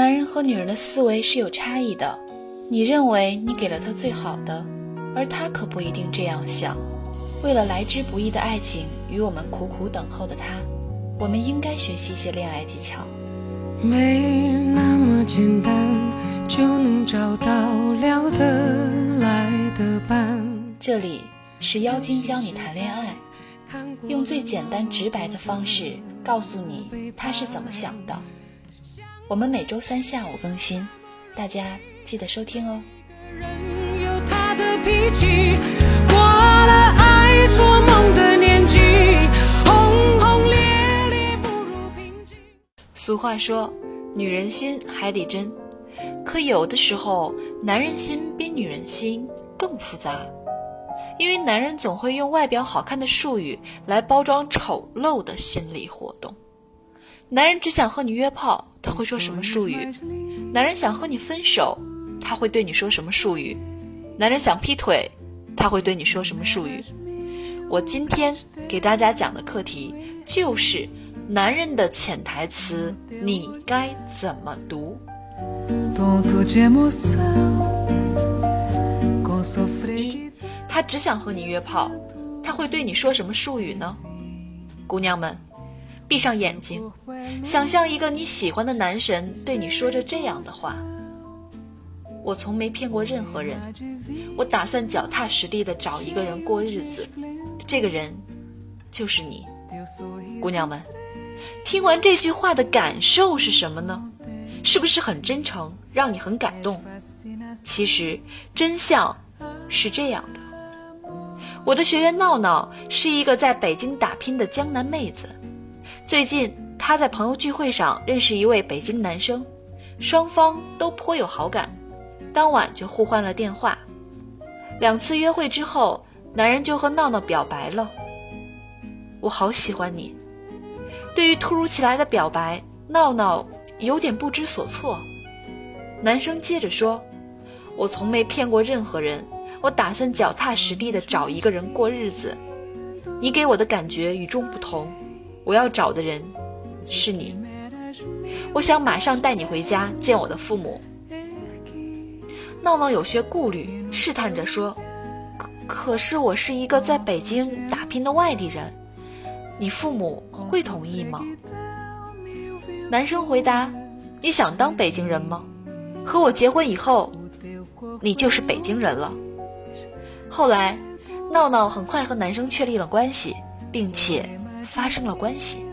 男人和女人的思维是有差异的，你认为你给了他最好的，而他可不一定这样想。为了来之不易的爱情与我们苦苦等候的他，我们应该学习一些恋爱技巧。没那么简单就能找到聊得来的伴。这里是妖精教你谈恋爱，用最简单直白的方式告诉你他是怎么想的。我们每周三下午更新，大家记得收听哦。俗话说，女人心海底针，可有的时候，男人心比女人心更复杂，因为男人总会用外表好看的术语来包装丑陋的心理活动。男人只想和你约炮。他会说什么术语？男人想和你分手，他会对你说什么术语？男人想劈腿，他会对你说什么术语？我今天给大家讲的课题就是男人的潜台词，你该怎么读？一，他只想和你约炮，他会对你说什么术语呢？姑娘们。闭上眼睛，想象一个你喜欢的男神对你说着这样的话：“我从没骗过任何人，我打算脚踏实地的找一个人过日子，这个人就是你。”姑娘们，听完这句话的感受是什么呢？是不是很真诚，让你很感动？其实真相是这样的：我的学员闹闹是一个在北京打拼的江南妹子。最近，他在朋友聚会上认识一位北京男生，双方都颇有好感，当晚就互换了电话。两次约会之后，男人就和闹闹表白了：“我好喜欢你。”对于突如其来的表白，闹闹有点不知所措。男生接着说：“我从没骗过任何人，我打算脚踏实地的找一个人过日子。你给我的感觉与众不同。”我要找的人是你，我想马上带你回家见我的父母。闹闹有些顾虑，试探着说：“可可是我是一个在北京打拼的外地人，你父母会同意吗？”男生回答：“你想当北京人吗？和我结婚以后，你就是北京人了。”后来，闹闹很快和男生确立了关系，并且。发生了关系，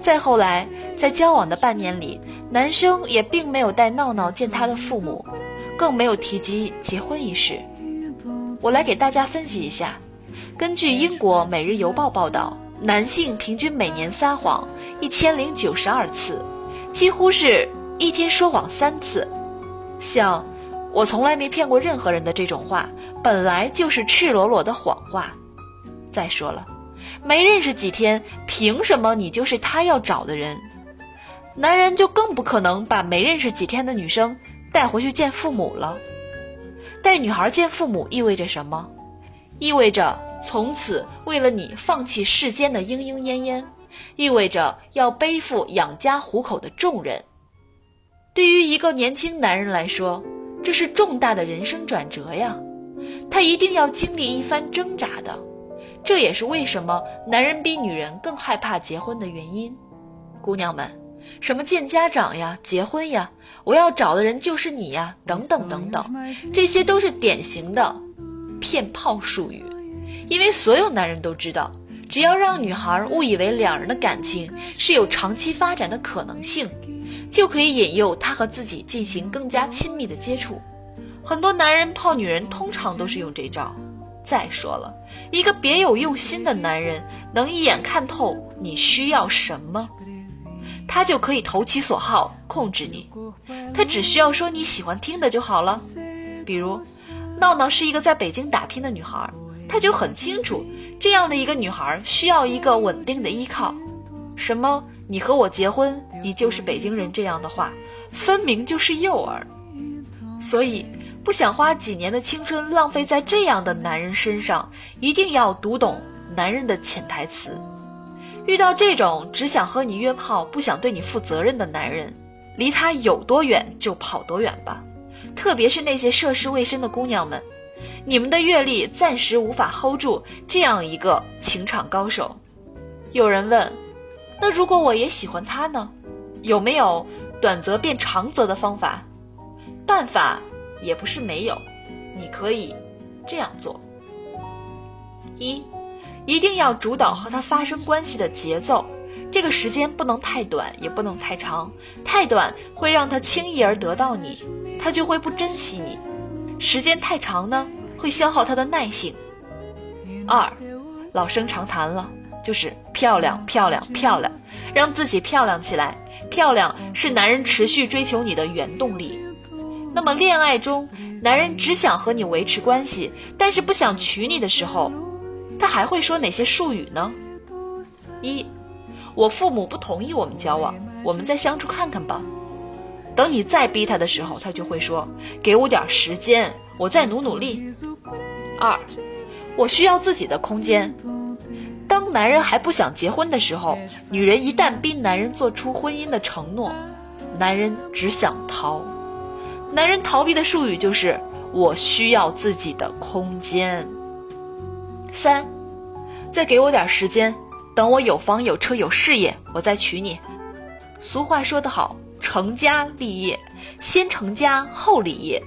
再后来，在交往的半年里，男生也并没有带闹闹见他的父母，更没有提及结婚一事。我来给大家分析一下。根据英国《每日邮报》报道，男性平均每年撒谎一千零九十二次，几乎是一天说谎三次。像“我从来没骗过任何人”的这种话，本来就是赤裸裸的谎话。再说了。没认识几天，凭什么你就是他要找的人？男人就更不可能把没认识几天的女生带回去见父母了。带女孩见父母意味着什么？意味着从此为了你放弃世间的莺莺燕燕，意味着要背负养家糊口的重任。对于一个年轻男人来说，这是重大的人生转折呀，他一定要经历一番挣扎的。这也是为什么男人比女人更害怕结婚的原因。姑娘们，什么见家长呀、结婚呀、我要找的人就是你呀，等等等等，这些都是典型的骗炮术语。因为所有男人都知道，只要让女孩误以为两人的感情是有长期发展的可能性，就可以引诱她和自己进行更加亲密的接触。很多男人泡女人，通常都是用这招。再说了，一个别有用心的男人能一眼看透你需要什么，他就可以投其所好控制你。他只需要说你喜欢听的就好了。比如，闹闹是一个在北京打拼的女孩，他就很清楚这样的一个女孩需要一个稳定的依靠。什么“你和我结婚，你就是北京人”这样的话，分明就是诱饵。所以。不想花几年的青春浪费在这样的男人身上，一定要读懂男人的潜台词。遇到这种只想和你约炮、不想对你负责任的男人，离他有多远就跑多远吧。特别是那些涉世未深的姑娘们，你们的阅历暂时无法 hold 住这样一个情场高手。有人问：那如果我也喜欢他呢？有没有短则变长则的方法？办法也不是没有，你可以这样做：一，一定要主导和他发生关系的节奏，这个时间不能太短，也不能太长。太短会让他轻易而得到你，他就会不珍惜你；时间太长呢，会消耗他的耐性。二，老生常谈了。就是漂亮，漂亮，漂亮，让自己漂亮起来。漂亮是男人持续追求你的原动力。那么，恋爱中，男人只想和你维持关系，但是不想娶你的时候，他还会说哪些术语呢？一，我父母不同意我们交往，我们再相处看看吧。等你再逼他的时候，他就会说：“给我点时间，我再努努力。”二，我需要自己的空间。当男人还不想结婚的时候，女人一旦逼男人做出婚姻的承诺，男人只想逃。男人逃避的术语就是“我需要自己的空间”。三，再给我点时间，等我有房有车有事业，我再娶你。俗话说得好，成家立业，先成家后立业。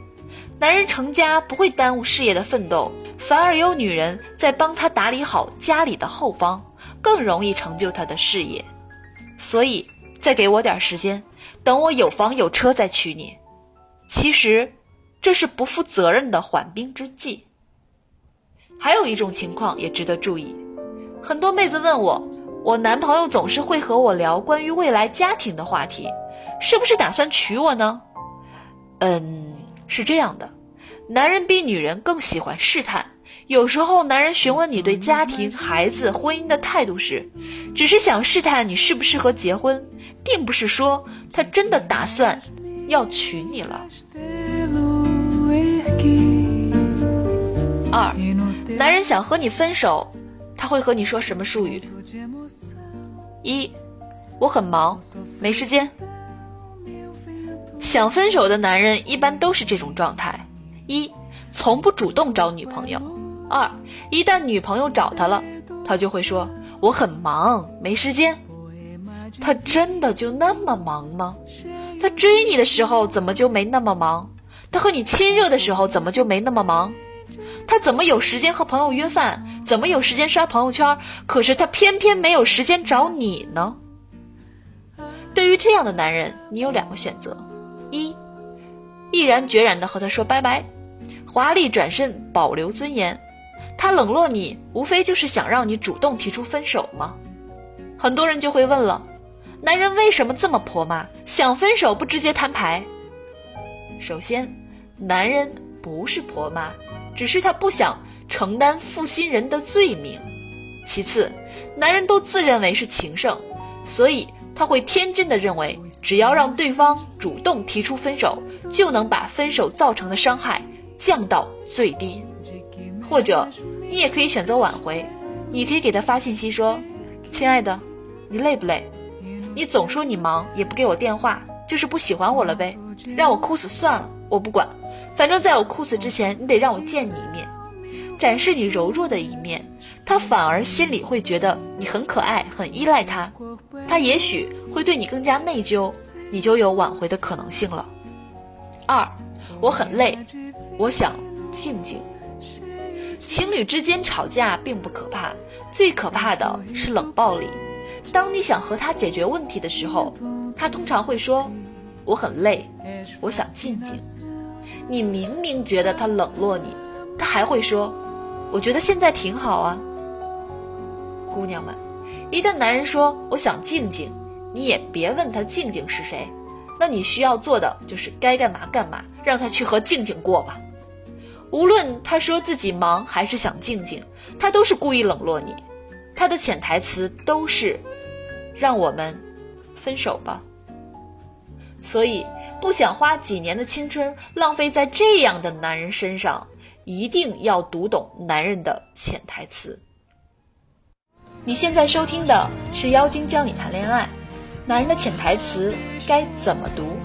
男人成家不会耽误事业的奋斗。反而有女人在帮他打理好家里的后方，更容易成就他的事业。所以，再给我点时间，等我有房有车再娶你。其实，这是不负责任的缓兵之计。还有一种情况也值得注意，很多妹子问我，我男朋友总是会和我聊关于未来家庭的话题，是不是打算娶我呢？嗯，是这样的，男人比女人更喜欢试探。有时候，男人询问你对家庭、孩子、婚姻的态度时，只是想试探你适不适合结婚，并不是说他真的打算要娶你了。二，男人想和你分手，他会和你说什么术语？一，我很忙，没时间。想分手的男人一般都是这种状态：一，从不主动找女朋友。二，一旦女朋友找他了，他就会说我很忙，没时间。他真的就那么忙吗？他追你的时候怎么就没那么忙？他和你亲热的时候怎么就没那么忙？他怎么有时间和朋友约饭？怎么有时间刷朋友圈？可是他偏偏没有时间找你呢？对于这样的男人，你有两个选择：一，毅然决然的和他说拜拜，华丽转身，保留尊严。他冷落你，无非就是想让你主动提出分手吗？很多人就会问了：男人为什么这么婆妈？想分手不直接摊牌？首先，男人不是婆妈，只是他不想承担负心人的罪名。其次，男人都自认为是情圣，所以他会天真的认为，只要让对方主动提出分手，就能把分手造成的伤害降到最低。或者，你也可以选择挽回，你可以给他发信息说：“亲爱的，你累不累？你总说你忙，也不给我电话，就是不喜欢我了呗？让我哭死算了，我不管，反正在我哭死之前，你得让我见你一面，展示你柔弱的一面。他反而心里会觉得你很可爱，很依赖他，他也许会对你更加内疚，你就有挽回的可能性了。二，我很累，我想静静。”情侣之间吵架并不可怕，最可怕的是冷暴力。当你想和他解决问题的时候，他通常会说：“我很累，我想静静。”你明明觉得他冷落你，他还会说：“我觉得现在挺好啊。”姑娘们，一旦男人说“我想静静”，你也别问他静静是谁，那你需要做的就是该干嘛干嘛，让他去和静静过吧。无论他说自己忙还是想静静，他都是故意冷落你。他的潜台词都是，让我们分手吧。所以，不想花几年的青春浪费在这样的男人身上，一定要读懂男人的潜台词。你现在收听的是《妖精教你谈恋爱》，男人的潜台词该怎么读？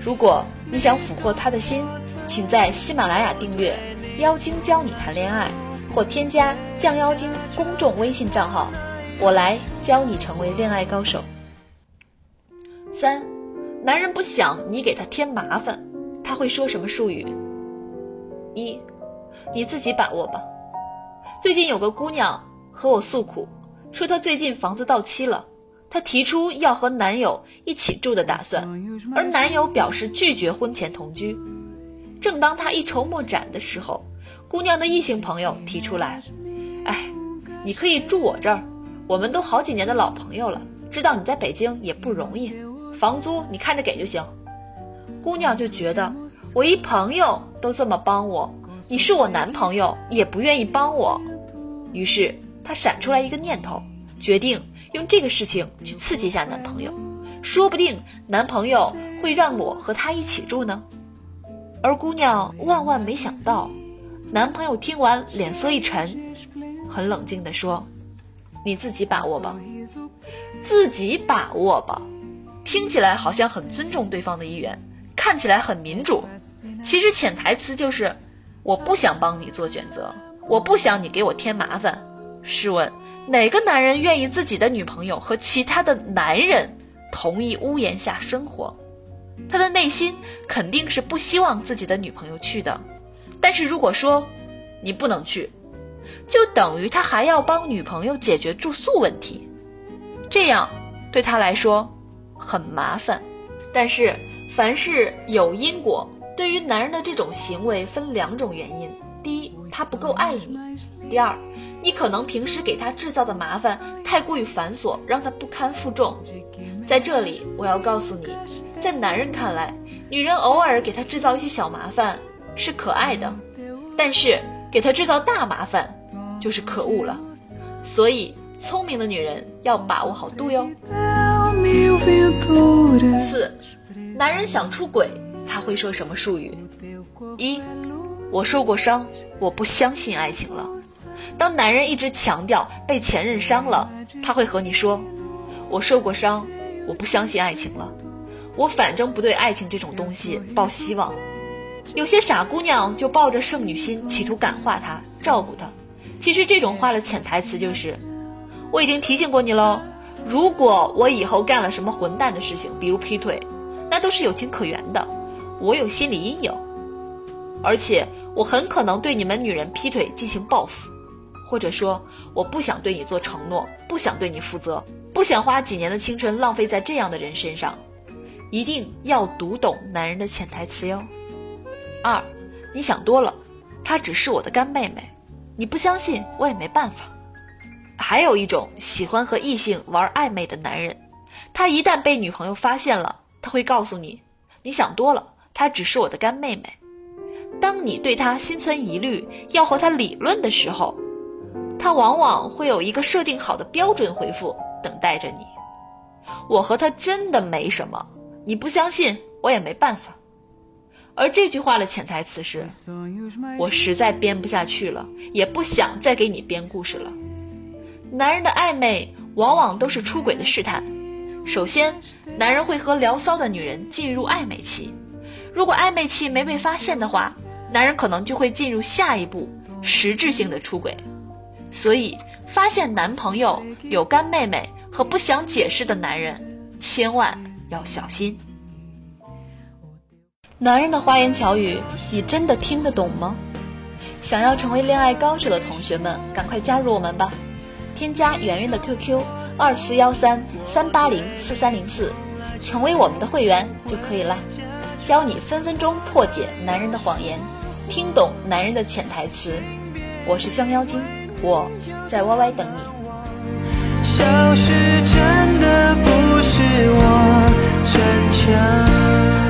如果你想俘获他的心，请在喜马拉雅订阅“妖精教你谈恋爱”，或添加“降妖精”公众微信账号，我来教你成为恋爱高手。三，男人不想你给他添麻烦，他会说什么术语？一，你自己把握吧。最近有个姑娘和我诉苦，说她最近房子到期了。她提出要和男友一起住的打算，而男友表示拒绝婚前同居。正当她一筹莫展的时候，姑娘的异性朋友提出来：“哎，你可以住我这儿，我们都好几年的老朋友了，知道你在北京也不容易，房租你看着给就行。”姑娘就觉得我一朋友都这么帮我，你是我男朋友也不愿意帮我，于是她闪出来一个念头，决定。用这个事情去刺激一下男朋友，说不定男朋友会让我和他一起住呢。而姑娘万万没想到，男朋友听完脸色一沉，很冷静地说：“你自己把握吧，自己把握吧。”听起来好像很尊重对方的意愿，看起来很民主，其实潜台词就是我不想帮你做选择，我不想你给我添麻烦。试问？哪个男人愿意自己的女朋友和其他的男人同一屋檐下生活？他的内心肯定是不希望自己的女朋友去的。但是如果说你不能去，就等于他还要帮女朋友解决住宿问题，这样对他来说很麻烦。但是凡事有因果，对于男人的这种行为分两种原因：第一，他不够爱你；第二。你可能平时给他制造的麻烦太过于繁琐，让他不堪负重。在这里，我要告诉你，在男人看来，女人偶尔给他制造一些小麻烦是可爱的，但是给他制造大麻烦就是可恶了。所以，聪明的女人要把握好度哟。四，男人想出轨，他会说什么术语？一，我受过伤，我不相信爱情了。当男人一直强调被前任伤了，他会和你说：“我受过伤，我不相信爱情了，我反正不对爱情这种东西抱希望。”有些傻姑娘就抱着圣女心，企图感化他、照顾他。其实这种话的潜台词就是：“我已经提醒过你喽，如果我以后干了什么混蛋的事情，比如劈腿，那都是有情可原的，我有心理阴影，而且我很可能对你们女人劈腿进行报复。”或者说，我不想对你做承诺，不想对你负责，不想花几年的青春浪费在这样的人身上，一定要读懂男人的潜台词哟。二，你想多了，她只是我的干妹妹，你不相信我也没办法。还有一种喜欢和异性玩暧昧的男人，他一旦被女朋友发现了，他会告诉你，你想多了，她只是我的干妹妹。当你对他心存疑虑，要和他理论的时候。他往往会有一个设定好的标准回复等待着你。我和他真的没什么，你不相信我也没办法。而这句话的潜台词是：我实在编不下去了，也不想再给你编故事了。男人的暧昧往往都是出轨的试探。首先，男人会和聊骚的女人进入暧昧期，如果暧昧期没被发现的话，男人可能就会进入下一步实质性的出轨。所以，发现男朋友有干妹妹和不想解释的男人，千万要小心。男人的花言巧语，你真的听得懂吗？想要成为恋爱高手的同学们，赶快加入我们吧！添加圆圆的 QQ 二四幺三三八零四三零四，成为我们的会员就可以了。教你分分钟破解男人的谎言，听懂男人的潜台词。我是香妖精。我在 YY 等你。消失真的不是我逞强。